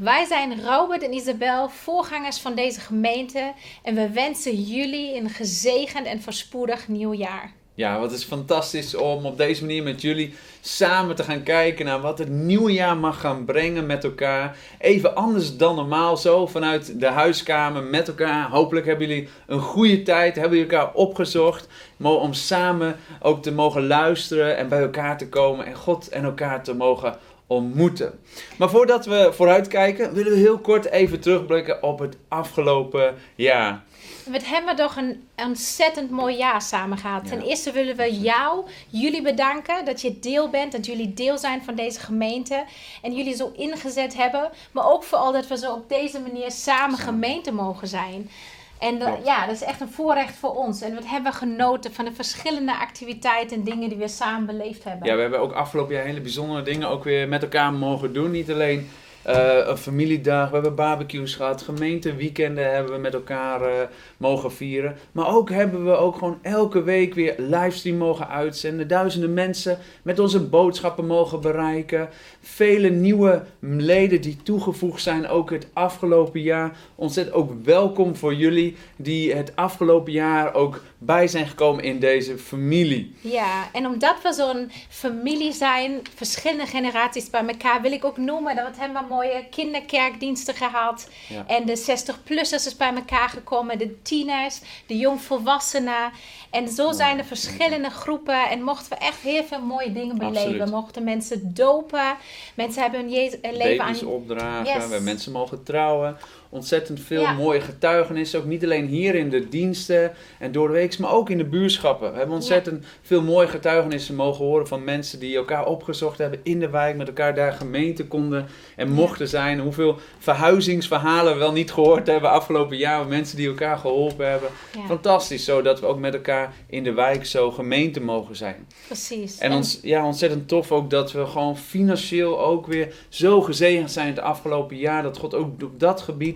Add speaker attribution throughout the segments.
Speaker 1: Wij zijn Robert en Isabel, voorgangers van deze gemeente. En we wensen jullie een gezegend en voorspoedig nieuw jaar.
Speaker 2: Ja, wat is fantastisch om op deze manier met jullie samen te gaan kijken naar wat het nieuwe jaar mag gaan brengen met elkaar. Even anders dan normaal, zo vanuit de huiskamer met elkaar. Hopelijk hebben jullie een goede tijd, hebben jullie elkaar opgezocht. Om samen ook te mogen luisteren en bij elkaar te komen en God en elkaar te mogen ontmoeten. Maar voordat we vooruitkijken, willen we heel kort even terugblikken op het afgelopen jaar.
Speaker 1: We hebben toch een ontzettend mooi jaar samen gehad. Ten eerste willen we jou, jullie bedanken dat je deel bent, dat jullie deel zijn van deze gemeente en jullie zo ingezet hebben. Maar ook vooral dat we zo op deze manier samen gemeente mogen zijn. En ja, dat is echt een voorrecht voor ons. En we hebben genoten van de verschillende activiteiten en dingen die we samen beleefd hebben.
Speaker 2: Ja, we hebben ook afgelopen jaar hele bijzondere dingen ook weer met elkaar mogen doen. Niet alleen een familiedag, we hebben barbecues gehad, gemeenteweekenden hebben we met elkaar uh, mogen vieren. Maar ook hebben we ook gewoon elke week weer livestream mogen uitzenden. Duizenden mensen met onze boodschappen mogen bereiken. Vele nieuwe leden die toegevoegd zijn ook het afgelopen jaar. Ontzettend ook welkom voor jullie die het afgelopen jaar ook bij zijn gekomen in deze familie.
Speaker 1: Ja, en omdat we zo'n familie zijn, verschillende generaties bij elkaar, wil ik ook noemen dat we hebben mooie kinderkerkdiensten gehad. En de 60-plussers is bij elkaar gekomen, de tieners, de jongvolwassenen. En zo zijn er verschillende groepen en mochten we echt heel veel mooie dingen beleven. Mochten mensen dopen, mensen hebben hun leven
Speaker 2: aan... opdragen, we hebben mensen mogen trouwen ontzettend veel mooie getuigenissen. Ook niet alleen hier in de diensten en door de week, maar ook in de buurschappen. We hebben ontzettend veel mooie getuigenissen mogen horen van mensen die elkaar opgezocht hebben in de wijk, met elkaar daar gemeente konden en mochten zijn. Hoeveel verhuizingsverhalen we wel niet gehoord hebben afgelopen jaar. Mensen die elkaar geholpen hebben. Fantastisch, zodat we ook met elkaar in de wijk zo gemeente mogen zijn.
Speaker 1: Precies.
Speaker 2: En, ons, ja, ontzettend tof ook dat we gewoon financieel ook weer zo gezegend zijn het afgelopen jaar. Dat God ook op dat gebied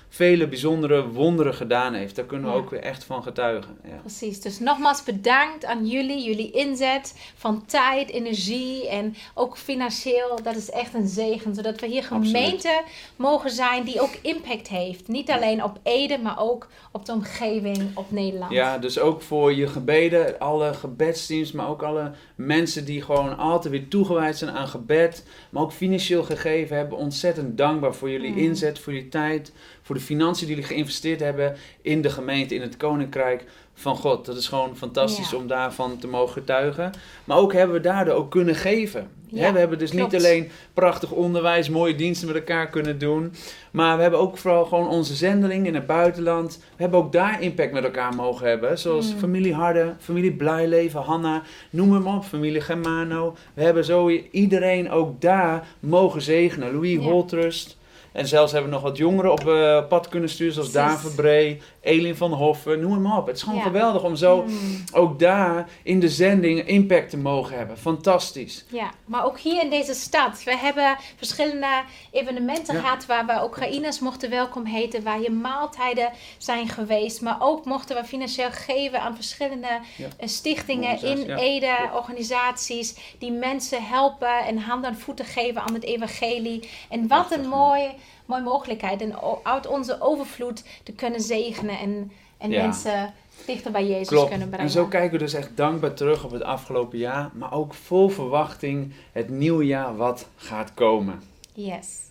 Speaker 2: vele bijzondere wonderen gedaan heeft. Daar kunnen we ook weer echt van getuigen.
Speaker 1: Ja. Precies. Dus nogmaals bedankt aan jullie, jullie inzet van tijd, energie en ook financieel. Dat is echt een zegen, zodat we hier gemeente mogen zijn die ook impact heeft. Niet alleen op Ede, maar ook op de omgeving, op Nederland.
Speaker 2: Ja, dus ook voor je gebeden, alle gebedsteams, maar ook alle mensen die gewoon altijd weer toegewijd zijn aan gebed, maar ook financieel gegeven hebben. Ontzettend dankbaar voor jullie mm. inzet, voor je tijd, voor de financiën die jullie geïnvesteerd hebben in de gemeente, in het koninkrijk van God. Dat is gewoon fantastisch om daarvan te mogen getuigen. Maar ook hebben we daardoor ook kunnen geven. we hebben dus niet alleen prachtig onderwijs, mooie diensten met elkaar kunnen doen. Maar we hebben ook vooral gewoon onze zendeling in het buitenland. We hebben ook daar impact met elkaar mogen hebben. Zoals mm. familie Harde, familie Blijleven, Hanna, noem hem op, familie Germano. We hebben zo iedereen ook daar mogen zegenen. Louis Holtrust. En zelfs hebben we nog wat jongeren op uh, pad kunnen sturen, zoals Daan Verbree, Elin van Hoffen, noem maar op. Het is gewoon geweldig om zo mm. ook daar in de zending impact te mogen hebben. Fantastisch.
Speaker 1: Ja, maar ook hier in deze stad. We hebben verschillende evenementen gehad waar we Oekraïners mochten welkom heten, waar je maaltijden zijn geweest. Maar ook mochten we financieel geven aan verschillende eh, stichtingen in Ede, organisaties die mensen helpen en handen en voeten geven aan het evangelie. En wat een mooi mooie mogelijkheid. En uit onze overvloed te kunnen zegenen en, en mensen dichter bij Jezus kunnen brengen.
Speaker 2: En zo kijken we dus echt dankbaar terug op het afgelopen jaar. Maar ook vol verwachting het nieuwe jaar wat gaat komen.
Speaker 1: Yes.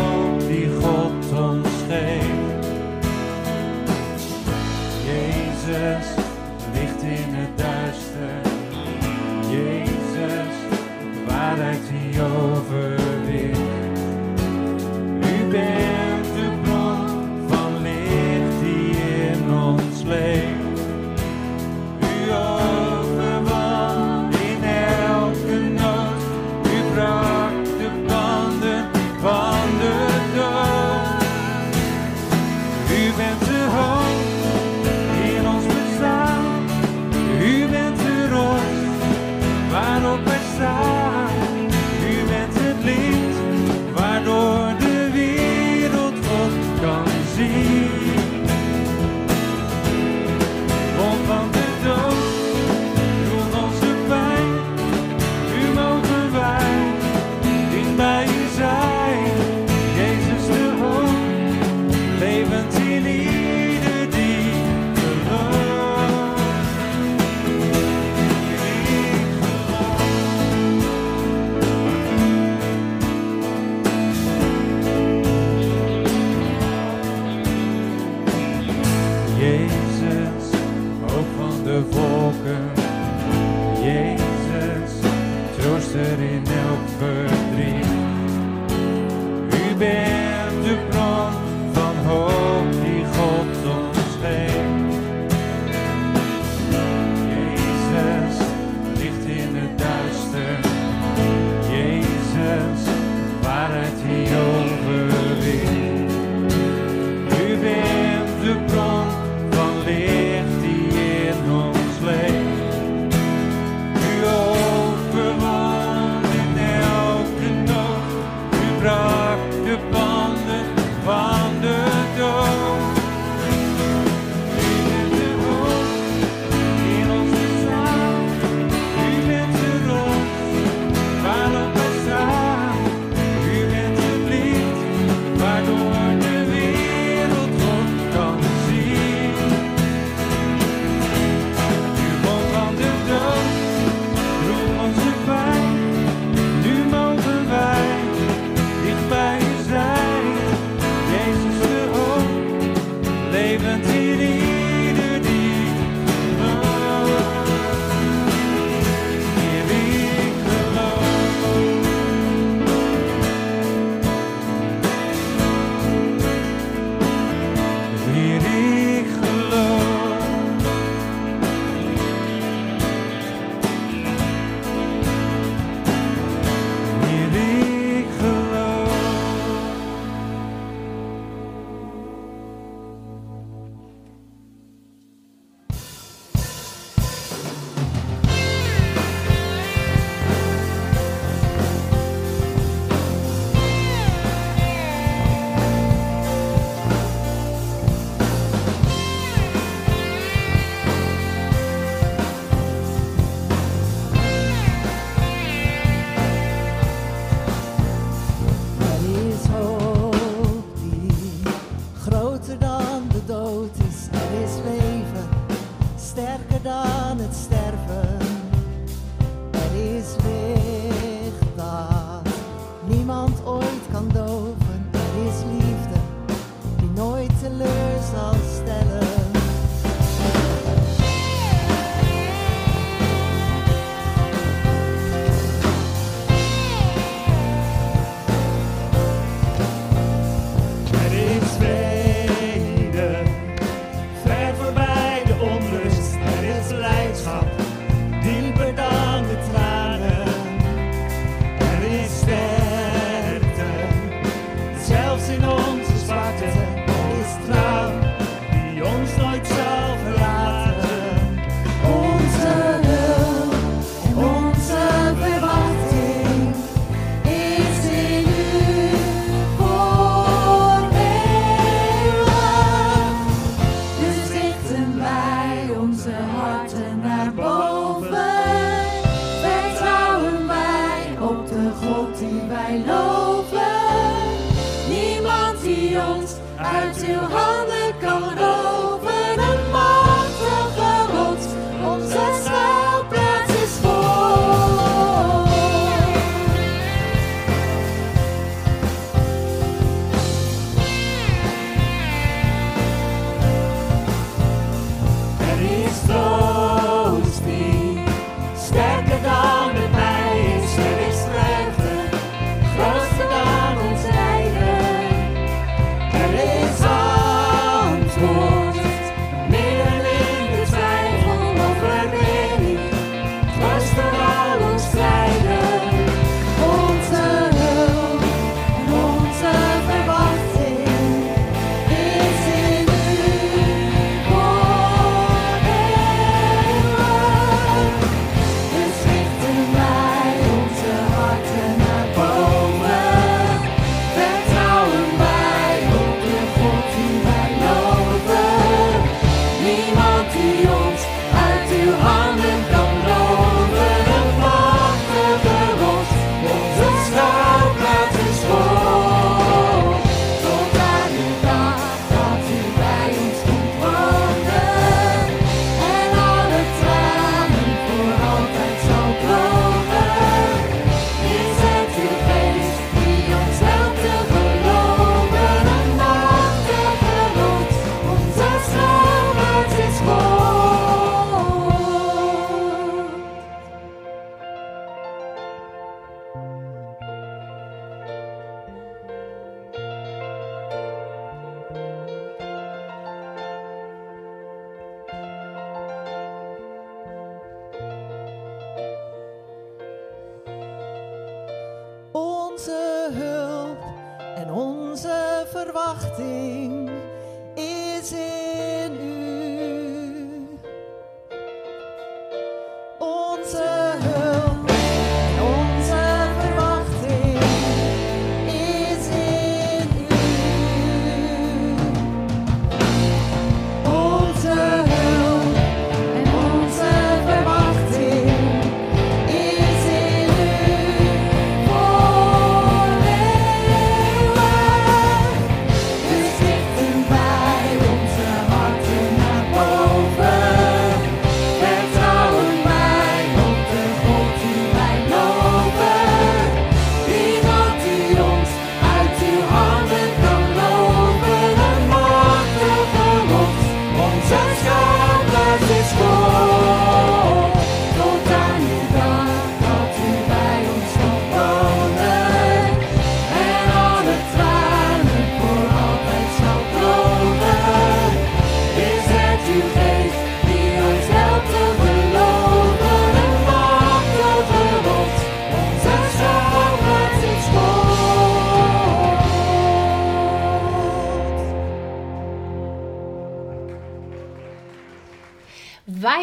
Speaker 3: verwachting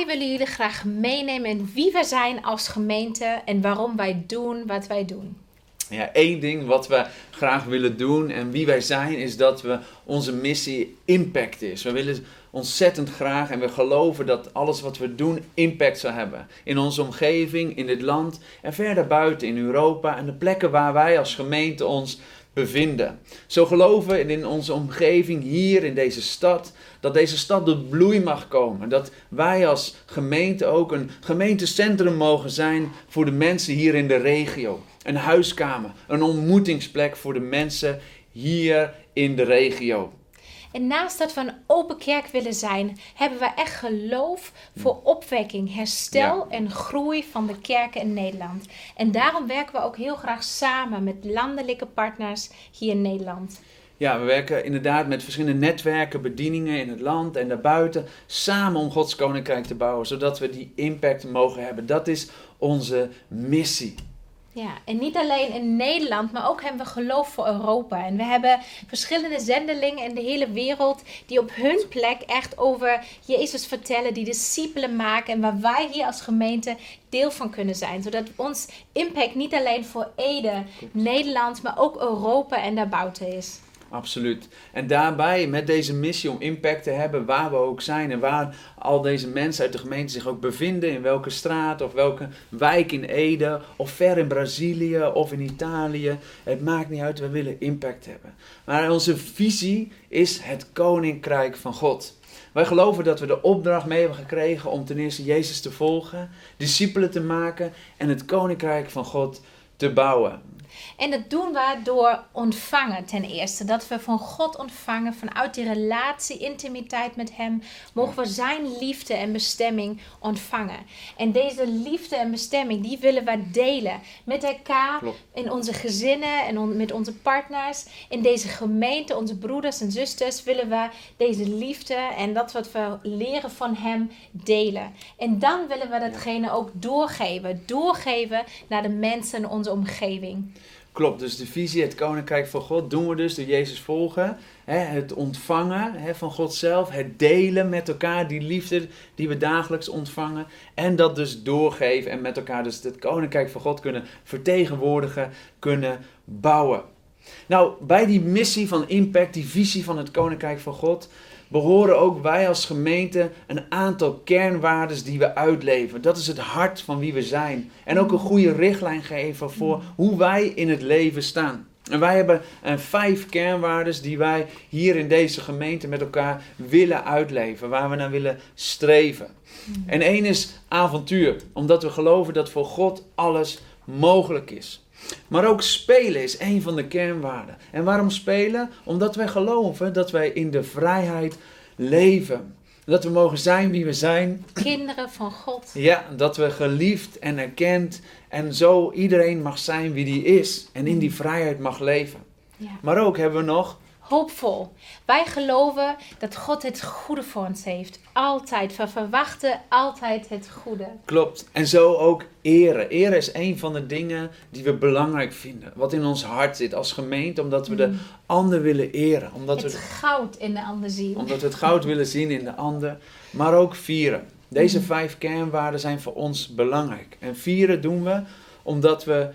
Speaker 1: willen jullie graag meenemen in wie wij zijn als gemeente en waarom wij doen wat wij doen.
Speaker 2: Ja, één ding wat we graag willen doen en wie wij zijn, is dat we onze missie impact is. We willen ontzettend graag en we geloven dat alles wat we doen impact zal hebben. In onze omgeving, in dit land en verder buiten in Europa en de plekken waar wij als gemeente ons bevinden. Zo geloven we in onze omgeving hier in deze stad dat deze stad tot bloei mag komen. Dat wij als gemeente ook een gemeentecentrum mogen zijn voor de mensen hier in de regio. Een huiskamer, een ontmoetingsplek voor de mensen hier in de regio.
Speaker 1: En naast dat we een open kerk willen zijn, hebben we echt geloof voor opwekking, herstel
Speaker 2: Ja.
Speaker 1: en groei van de kerken in Nederland. En daarom werken we ook heel graag samen met landelijke partners hier in Nederland.
Speaker 2: Ja, we werken inderdaad met verschillende netwerken, bedieningen in het land en daarbuiten samen om Gods koninkrijk te bouwen, zodat we die impact mogen hebben. Dat is onze missie.
Speaker 1: Ja, en niet alleen in Nederland, maar ook hebben we geloof voor Europa. En we hebben verschillende zendelingen in de hele wereld die op hun plek echt over Jezus vertellen, die discipelen maken en waar wij hier als gemeente deel van kunnen zijn. Zodat ons impact niet alleen voor Ede, Nederland, maar ook Europa en daarbuiten is.
Speaker 2: Absoluut. En daarbij, met deze missie om impact te hebben waar we ook zijn en waar al deze mensen uit de gemeente zich ook bevinden, in welke straat of welke wijk in Ede, of ver in Brazilië of in Italië. Het maakt niet uit, we willen impact hebben. Maar onze visie is het koninkrijk van God. Wij geloven dat we de opdracht mee hebben gekregen om ten eerste Jezus te volgen, discipelen te maken en het koninkrijk van God te bouwen.
Speaker 1: En dat doen we door ontvangen ten eerste. Dat we van God ontvangen, vanuit die relatie, intimiteit met Hem, mogen we Zijn liefde en bestemming ontvangen. En deze liefde en bestemming, die willen we delen met elkaar,
Speaker 2: Klopt.
Speaker 1: in onze gezinnen en on- met onze partners. In deze gemeente, onze broeders en zusters, willen we deze liefde en dat wat we leren van Hem delen. En dan willen we datgene ook doorgeven. Doorgeven naar de mensen in onze omgeving.
Speaker 2: Klopt, dus de visie, het koninkrijk van God, doen we dus door Jezus volgen. Hè, het ontvangen hè, van God zelf, het delen met elkaar, die liefde die we dagelijks ontvangen. En dat dus doorgeven en met elkaar dus het koninkrijk van God kunnen vertegenwoordigen, kunnen bouwen. Nou, bij die missie van impact, die visie van het koninkrijk van God, behoren ook wij als gemeente een aantal kernwaarden die we uitleven. Dat is het hart van wie we zijn. En ook een goede richtlijn geven voor hoe wij in het leven staan. En wij hebben eh, vijf kernwaarden die wij hier in deze gemeente met elkaar willen uitleven, waar we naar willen streven. En één is avontuur, omdat we geloven dat voor God alles mogelijk is. Maar ook spelen is een van de kernwaarden. En waarom spelen? Omdat wij geloven dat wij in de vrijheid leven. Dat we mogen zijn wie we zijn.
Speaker 1: Kinderen van God.
Speaker 2: Ja, dat we geliefd en erkend en zo iedereen mag zijn wie die is. En in die vrijheid mag leven.
Speaker 1: Ja.
Speaker 2: Maar ook hebben we nog
Speaker 1: hoopvol. Wij geloven dat God het goede voor ons heeft. Altijd. We verwachten altijd het goede.
Speaker 2: Klopt. En zo ook eren. Eren is een van de dingen die we belangrijk vinden. Wat in ons hart zit als gemeente, omdat we de ander willen eren. Omdat
Speaker 1: Het
Speaker 2: we,
Speaker 1: goud in de ander zien.
Speaker 2: omdat we het goud willen zien in de ander, maar ook vieren. Deze vijf kernwaarden zijn voor ons belangrijk. En vieren doen we omdat we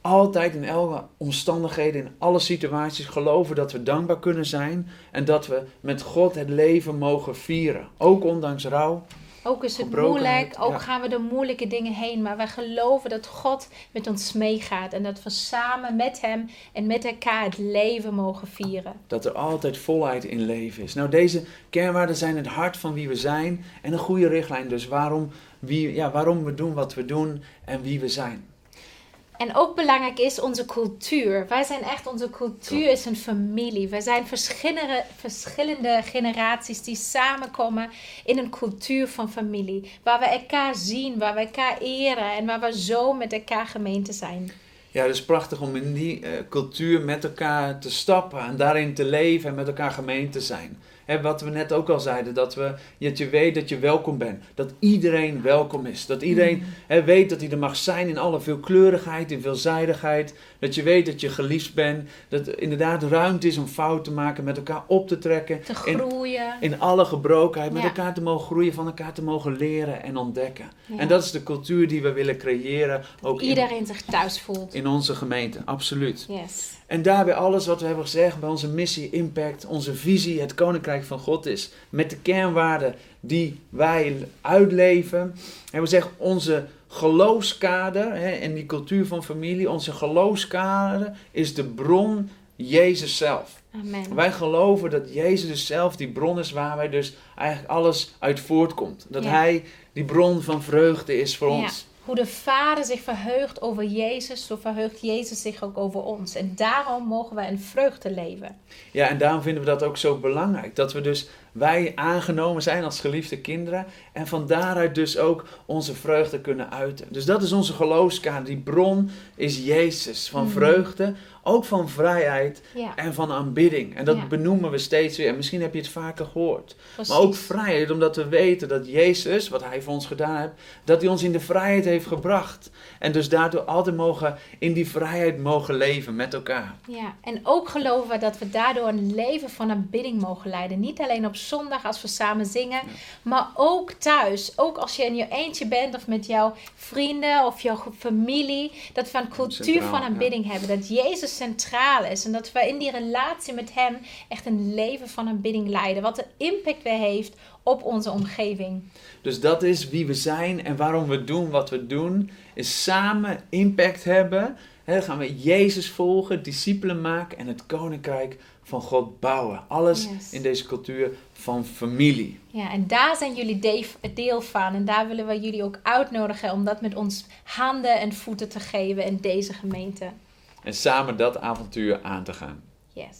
Speaker 2: altijd in elke omstandigheden, in alle situaties geloven dat we dankbaar kunnen zijn en dat we met God het leven mogen vieren. Ook ondanks rouw.
Speaker 1: Ook is het moeilijk, ook
Speaker 2: ja.
Speaker 1: gaan we door moeilijke dingen heen. Maar wij geloven dat God met ons meegaat. En dat we samen met Hem en met elkaar het leven mogen vieren.
Speaker 2: Dat er altijd volheid in leven is. Nou, deze kernwaarden zijn het hart van wie we zijn en een goede richtlijn dus waarom, wie, ja, waarom we doen wat we doen en wie we zijn.
Speaker 1: En ook belangrijk is onze cultuur. Wij zijn echt, onze cultuur is een familie. Wij zijn verschillende, verschillende generaties die samenkomen in een cultuur van familie. Waar we elkaar zien, waar we elkaar eren en waar we zo met elkaar gemeente zijn.
Speaker 2: Ja, het is prachtig om in die eh, cultuur met elkaar te stappen en daarin te leven en met elkaar gemeen te zijn. Hè, wat we net ook al zeiden, dat, we, dat je weet dat je welkom bent. Dat iedereen welkom is. Dat iedereen hè, weet dat hij er mag zijn in alle veelkleurigheid, in veelzijdigheid. Dat je weet dat je geliefd bent. Dat er inderdaad ruimte is om fouten te maken, met elkaar op te trekken.
Speaker 1: Te groeien.
Speaker 2: in alle gebrokenheid, met
Speaker 1: Ja.
Speaker 2: elkaar te mogen groeien, van elkaar te mogen leren en ontdekken.
Speaker 1: Ja.
Speaker 2: En dat is de cultuur die we willen creëren, ook in,
Speaker 1: Iedereen zich thuis voelt.
Speaker 2: in onze gemeente. Absoluut.
Speaker 1: Yes.
Speaker 2: En daarbij alles wat we hebben gezegd bij onze missie, impact, onze visie, het koninkrijk van God is. Met de kernwaarden die wij uitleven. En we zeggen onze geloofskader hè, en die cultuur van familie, onze geloofskader is de bron Jezus zelf.
Speaker 1: Amen.
Speaker 2: Wij geloven dat Jezus dus zelf die bron is waar wij dus eigenlijk alles uit voortkomt. Dat
Speaker 1: Ja.
Speaker 2: Hij die bron van vreugde is voor
Speaker 1: Ja.
Speaker 2: ons.
Speaker 1: Hoe de Vader zich verheugt over Jezus, zo verheugt Jezus zich ook over ons. En daarom mogen wij in vreugde leven.
Speaker 2: Ja, en daarom vinden we dat ook zo belangrijk. Dat we dus, wij aangenomen zijn als geliefde kinderen. En van daaruit dus ook onze vreugde kunnen uiten. Dus dat is onze geloofskaart. Die bron is Jezus. Van
Speaker 1: Mhm.
Speaker 2: vreugde, ook van vrijheid
Speaker 1: Ja,
Speaker 2: en van aanbidding. En dat
Speaker 1: Ja.
Speaker 2: benoemen we steeds weer. En misschien heb je het vaker gehoord.
Speaker 1: precies.
Speaker 2: Maar ook vrijheid, omdat we weten dat Jezus, wat Hij voor ons gedaan heeft, dat Hij ons in de vrijheid heeft gebracht. En dus daardoor altijd mogen, in die vrijheid mogen leven met elkaar.
Speaker 1: Ja, en ook geloven we dat we daardoor een leven van aanbidding mogen leiden. Niet alleen op zondag als we samen zingen, maar ook thuis. Ook als je in je eentje bent of met jouw vrienden of jouw familie. Dat we een cultuur
Speaker 2: Centraal,
Speaker 1: van
Speaker 2: ja.
Speaker 1: aanbidding hebben. Dat Jezus centraal is. En dat we in die relatie met Hem echt een leven van aanbidding leiden. Wat een impact weer heeft op onze omgeving.
Speaker 2: Dus dat is wie we zijn en waarom we doen wat we doen. Is samen impact hebben. Hè, dan gaan we Jezus volgen, discipelen maken en het koninkrijk van God bouwen. Alles
Speaker 1: Yes.
Speaker 2: in deze cultuur van familie.
Speaker 1: Ja, en daar zijn jullie de- deel van. En daar willen we jullie ook uitnodigen om dat met ons handen en voeten te geven in deze gemeente.
Speaker 2: En samen dat avontuur aan te gaan.
Speaker 1: Yes.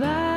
Speaker 4: Bye.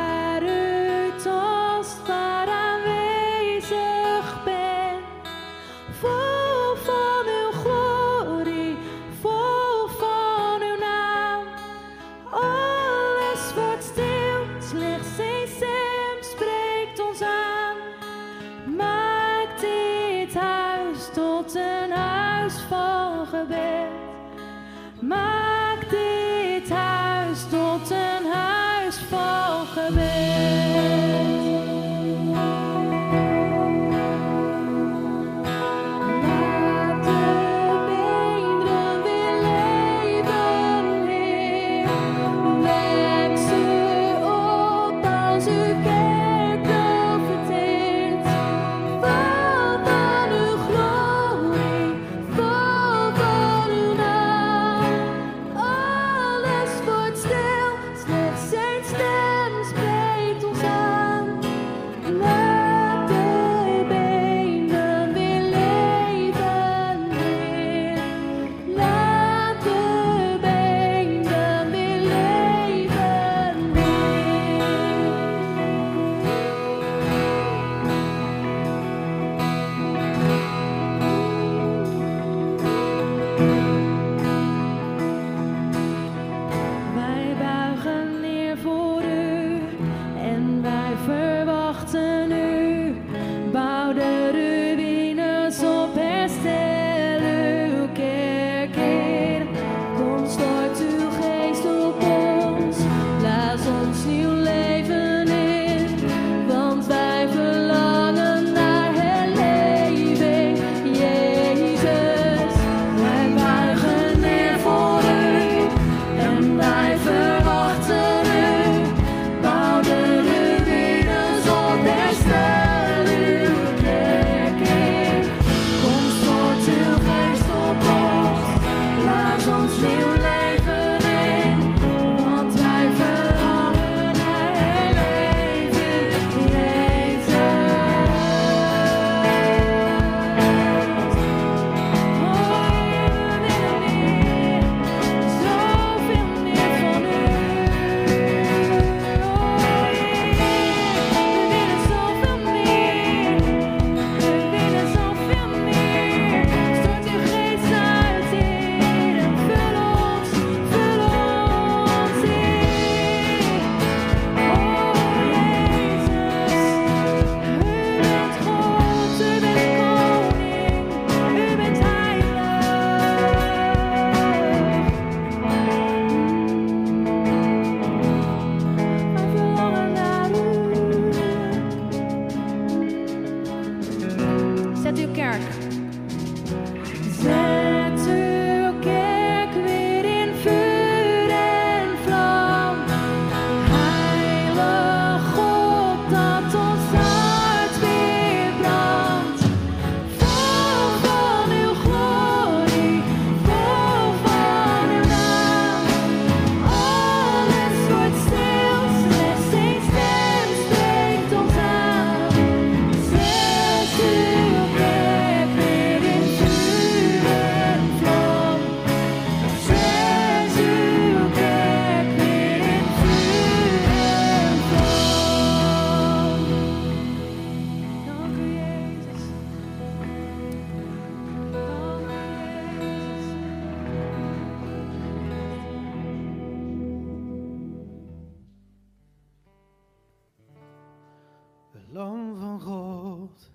Speaker 4: van God,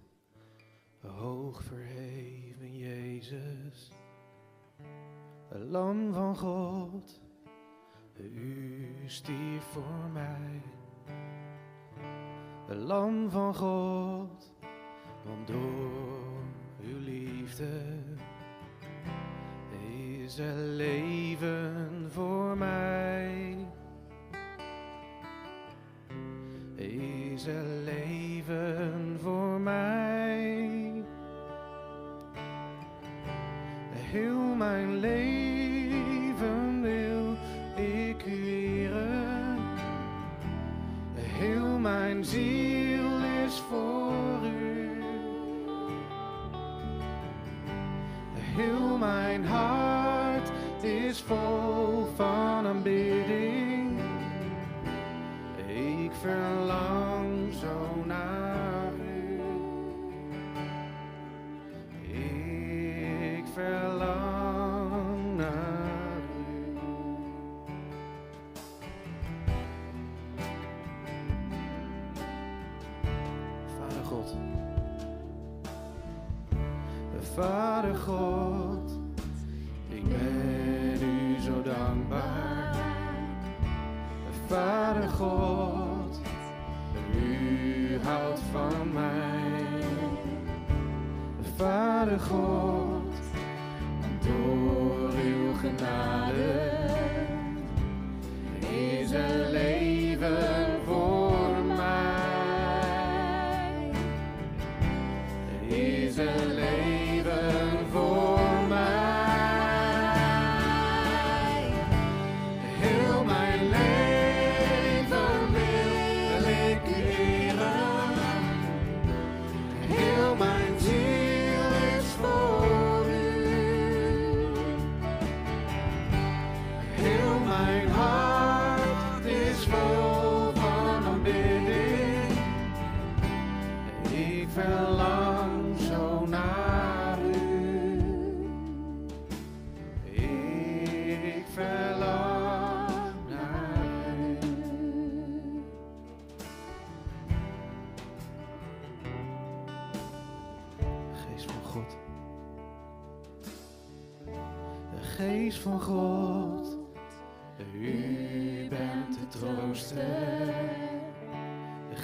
Speaker 5: hoog verheven Jezus, Lam van God, U stief voor mij. Lam van God, want door Uw liefde is er leven voor mij. Is er leven mijn ziel is voor u. Heel mijn hart is vol van aanbidding. Ik verlaat. God. Ik ben u zo dankbaar, Vader God. U houdt van mij, Vader God. Door uw genade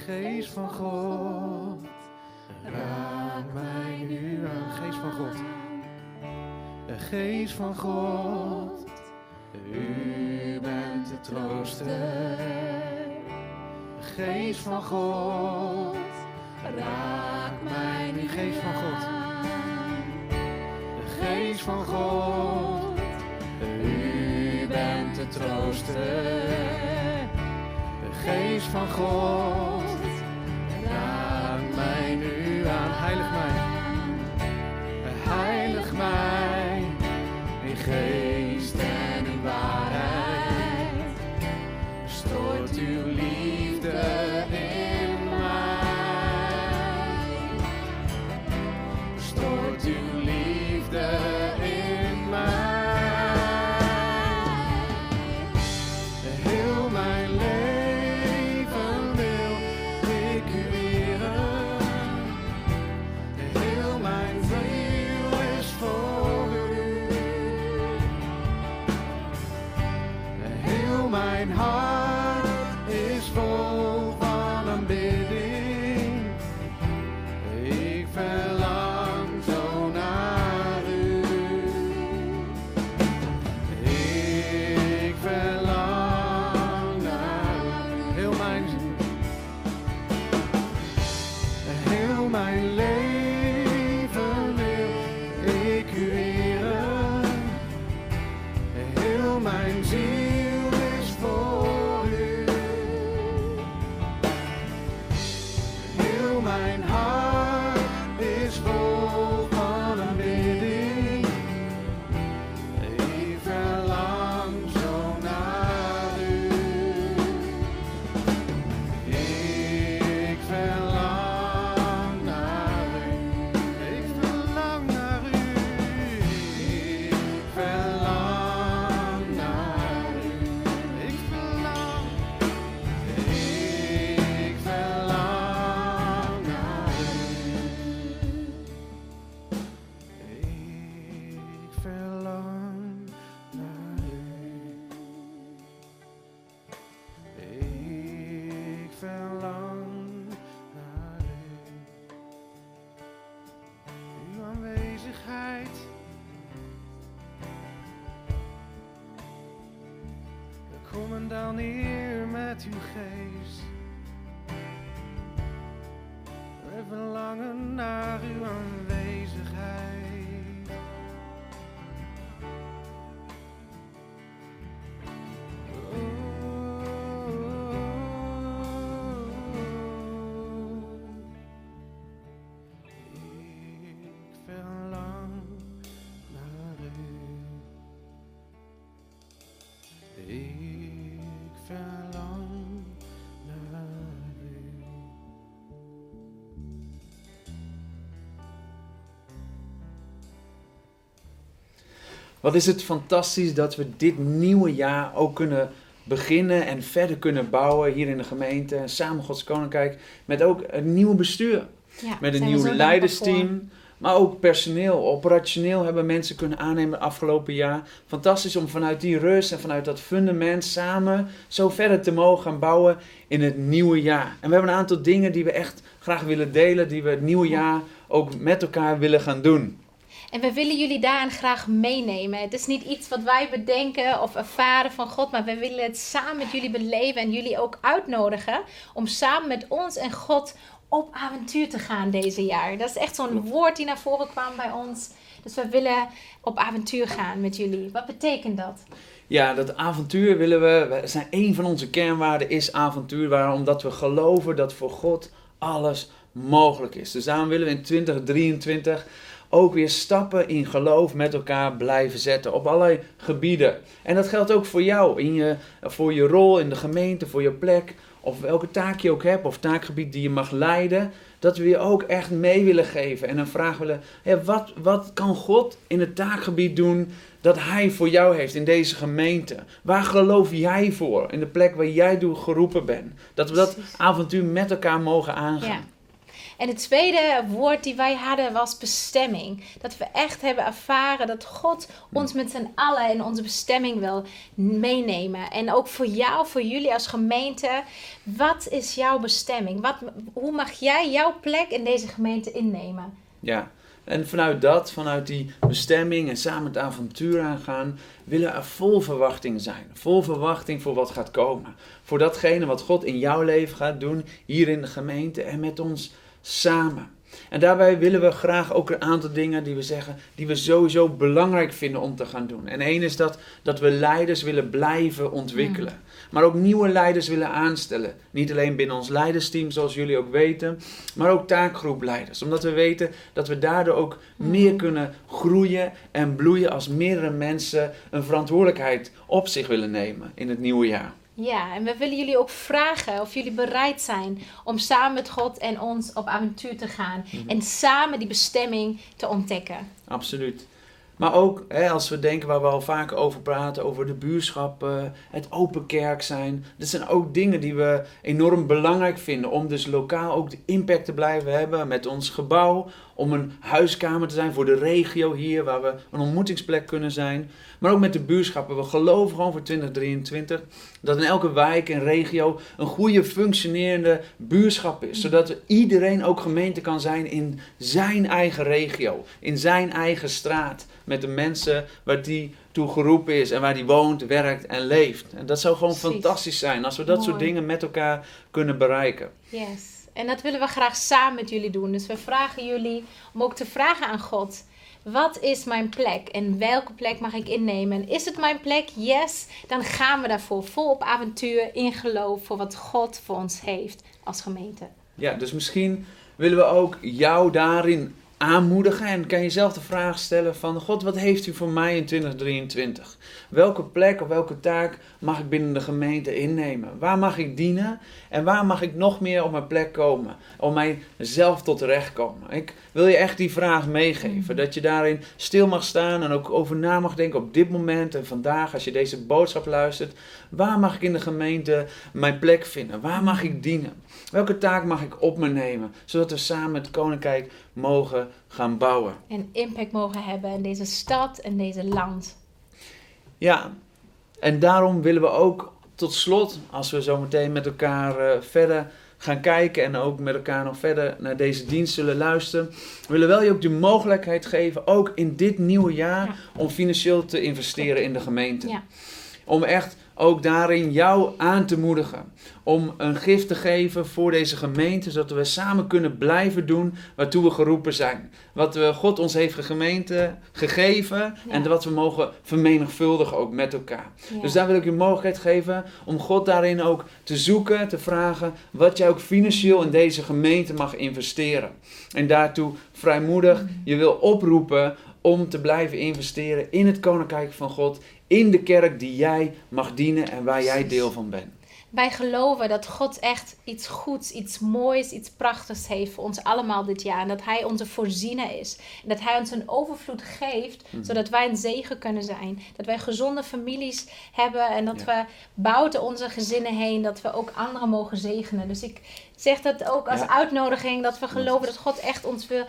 Speaker 5: geest van God, raak mij nu. Geest van God. De geest van God, u bent de trooster. Geest van God, raak mij nu. Geest van God. De geest van God, u bent de trooster. Geest van God, Heilig mij. Heilig mij. In geest dan neer met uw geest. We verlangen naar uw aanwezigheid.
Speaker 2: Wat is het fantastisch dat we dit nieuwe jaar ook kunnen beginnen en verder kunnen bouwen hier in de gemeente. En samen Gods Koninkrijk met ook een nieuw bestuur.
Speaker 1: Ja,
Speaker 2: Met een nieuw leidersteam. Maar ook personeel, operationeel hebben mensen kunnen aannemen het afgelopen jaar. Fantastisch om vanuit die rust en vanuit dat fundament samen zo verder te mogen gaan bouwen in het nieuwe jaar. En we hebben een aantal dingen die we echt graag willen delen, die we het nieuwe jaar ook met elkaar willen gaan doen.
Speaker 1: En we willen jullie daarin graag meenemen. Het is niet iets wat wij bedenken of ervaren van God, maar we willen het samen met jullie beleven en jullie ook uitnodigen om samen met ons en God op avontuur te gaan deze jaar. Dat is echt zo'n woord die naar voren kwam bij ons. Dus we willen op avontuur gaan met jullie. Wat betekent dat?
Speaker 2: Ja, dat avontuur willen we. We zijn een van onze kernwaarden is avontuur. Waarom? Omdat we geloven dat voor God alles mogelijk is. Dus daarom willen we in 2023 ook weer stappen in geloof met elkaar blijven zetten. Op allerlei gebieden. En dat geldt ook voor jou. In je, voor je rol in de gemeente, voor je plek. Of welke taak je ook hebt. Of taakgebied die je mag leiden. Dat we je ook echt mee willen geven. En een vraag willen. Hè, wat, wat kan God in het taakgebied doen dat Hij voor jou heeft in deze gemeente? Waar geloof jij voor? In de plek waar jij door geroepen bent. Dat we dat avontuur met elkaar mogen aangaan.
Speaker 1: Ja. En het tweede woord die wij hadden was bestemming. Dat we echt hebben ervaren dat God ons met z'n allen in onze bestemming wil meenemen. En ook voor jou, voor jullie als gemeente. Wat is jouw bestemming? Wat, hoe mag jij jouw plek in deze gemeente innemen?
Speaker 2: Ja, en vanuit dat, vanuit die bestemming en samen het avontuur aangaan, willen er vol verwachting zijn. Vol verwachting voor wat gaat komen. Voor datgene wat God in jouw leven gaat doen, hier in de gemeente en met ons samen. En daarbij willen we graag ook een aantal dingen die we zeggen, die we sowieso belangrijk vinden om te gaan doen. En één is dat, dat we leiders willen blijven ontwikkelen. Maar ook nieuwe leiders willen aanstellen. Niet alleen binnen ons leidersteam, zoals jullie ook weten, maar ook taakgroepleiders. Omdat we weten dat we daardoor ook meer kunnen groeien en bloeien als meerdere mensen een verantwoordelijkheid op zich willen nemen in het nieuwe jaar.
Speaker 1: Ja, en we willen jullie ook vragen of jullie bereid zijn om samen met God en ons op avontuur te gaan. En samen die bestemming te ontdekken.
Speaker 2: Absoluut. Maar ook hè, als we denken waar we al vaak over praten, over de buurschappen, het open kerk zijn. Dat zijn ook dingen die we enorm belangrijk vinden. Om dus lokaal ook de impact te blijven hebben met ons gebouw. Om een huiskamer te zijn voor de regio hier, waar we een ontmoetingsplek kunnen zijn. Maar ook met de buurschappen. We geloven gewoon voor 2023 dat in elke wijk en regio een goede functionerende buurschap is. Zodat iedereen ook gemeente kan zijn in zijn eigen regio, in zijn eigen straat. Met de mensen waar die toe geroepen is en waar die woont, werkt en leeft. En dat zou gewoon
Speaker 1: Precies.
Speaker 2: fantastisch zijn als we dat soort dingen met elkaar kunnen bereiken.
Speaker 1: Yes. En dat willen we graag samen met jullie doen. Dus we vragen jullie om ook te vragen aan God. Wat is mijn plek en welke plek mag ik innemen? En is het mijn plek? Yes. Dan gaan we daarvoor vol op avontuur in geloof voor wat God voor ons heeft als gemeente.
Speaker 2: Ja, dus misschien willen we ook jou daarin aanmoedigen en kan je zelf de vraag stellen van God, wat heeft u voor mij in 2023? Welke plek of welke taak mag ik binnen de gemeente innemen? Waar mag ik dienen en waar mag ik nog meer op mijn plek komen? Om mijzelf tot recht komen. Ik wil je echt die vraag meegeven, dat je daarin stil mag staan en ook over na mag denken op dit moment en vandaag als je deze boodschap luistert. Waar mag ik in de gemeente mijn plek vinden? Waar mag ik dienen? Welke taak mag ik op me nemen? Zodat we samen het koninkrijk mogen gaan bouwen.
Speaker 1: En impact mogen hebben in deze stad en deze land.
Speaker 2: Ja, en daarom willen we ook tot slot, als we zo meteen met elkaar eh, verder gaan kijken en ook met elkaar nog verder naar deze dienst zullen luisteren, willen wel je ook de mogelijkheid geven, ook in dit nieuwe jaar,
Speaker 1: Ja.
Speaker 2: om financieel te investeren in de gemeente.
Speaker 1: Ja.
Speaker 2: Om echt ook daarin jou aan te moedigen. Om een gift te geven voor deze gemeente, zodat we samen kunnen blijven doen waartoe we geroepen zijn. Wat we, God ons heeft gemeente gegeven en wat we mogen vermenigvuldigen ook met elkaar.
Speaker 1: Ja.
Speaker 2: Dus daar wil ik je mogelijkheid geven om God daarin ook te zoeken, te vragen wat jij ook financieel in deze gemeente mag investeren. En daartoe vrijmoedig je wil oproepen om te blijven investeren in het koninkrijk van God, in de kerk die jij mag dienen en waar jij deel van bent.
Speaker 1: Wij geloven dat God echt iets goeds, iets moois, iets prachtigs heeft voor ons allemaal dit jaar. En dat Hij onze voorziener is. En dat Hij ons een overvloed geeft, zodat wij een zegen kunnen zijn. Dat wij gezonde families hebben en dat we buiten onze gezinnen heen, dat we ook anderen mogen zegenen. Dus ik zeg dat ook als
Speaker 2: Ja.
Speaker 1: uitnodiging, dat we geloven dat God echt ons wil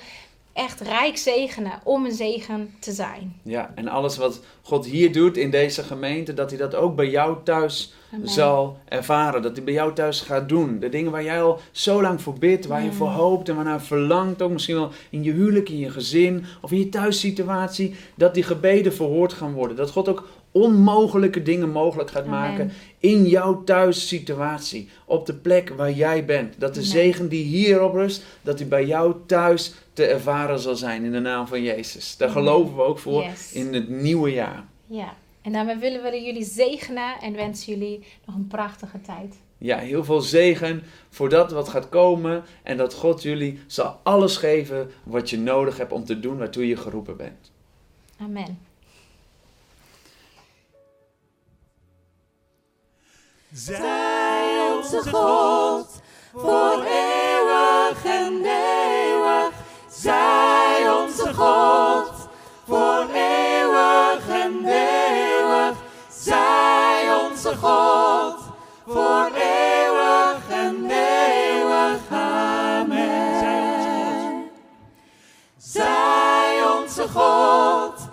Speaker 1: echt rijk zegenen om een zegen te zijn.
Speaker 2: Ja, en alles wat God hier doet in deze gemeente, dat hij dat ook bij jou thuis
Speaker 1: Amen.
Speaker 2: zal ervaren. Dat hij bij jou thuis gaat doen. De dingen waar jij al zo lang voor bidt, waar je voor hoopt en waarnaar verlangt, ook misschien wel in je huwelijk, in je gezin of in je thuissituatie, dat die gebeden verhoord gaan worden. Dat God ook onmogelijke dingen mogelijk gaat
Speaker 1: Amen.
Speaker 2: maken in jouw thuissituatie, op de plek waar jij bent. Dat de
Speaker 1: Amen.
Speaker 2: zegen die hierop rust, dat die bij jou thuis te ervaren zal zijn in de naam van Jezus. Daar
Speaker 1: Amen.
Speaker 2: geloven we ook voor
Speaker 1: Yes.
Speaker 2: in het nieuwe jaar.
Speaker 1: Ja, en daarmee willen we jullie zegenen en wensen jullie nog een prachtige tijd.
Speaker 2: Ja, heel veel zegen voor dat wat gaat komen. En dat God jullie zal alles geven wat je nodig hebt om te doen waartoe je geroepen bent.
Speaker 1: Amen.
Speaker 6: Zij onze God, voor eeuwig en eeuwig. Zij onze God, voor eeuwig en eeuwig. Zij onze God, voor eeuwig en eeuwig. Amen.
Speaker 7: Zij onze God.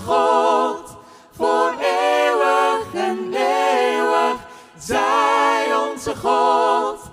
Speaker 7: God, voor eeuwig en eeuwig. Zij onze God.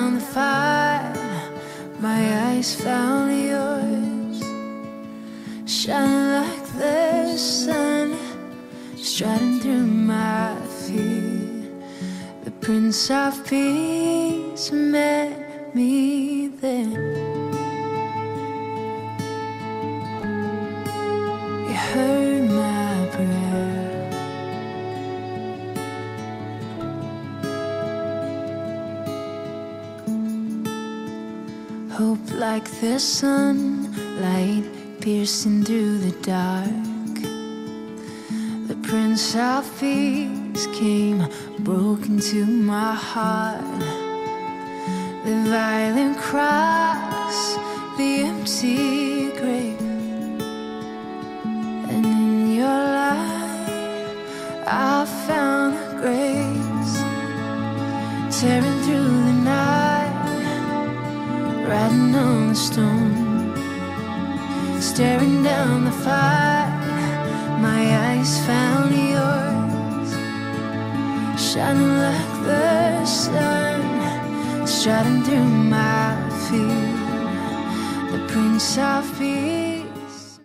Speaker 7: Down the fire. My eyes found yours, shining like the sun, striding through my fear. The Prince of Peace met me there. Like the sunlight piercing through the dark. The Prince of Peace came, broke into my heart. The violent cross, the empty grave. And in your light, I found grace. Tearing the storm, staring down the fire. My eyes found yours, shining like the sun, striding through my fear. The Prince of Peace.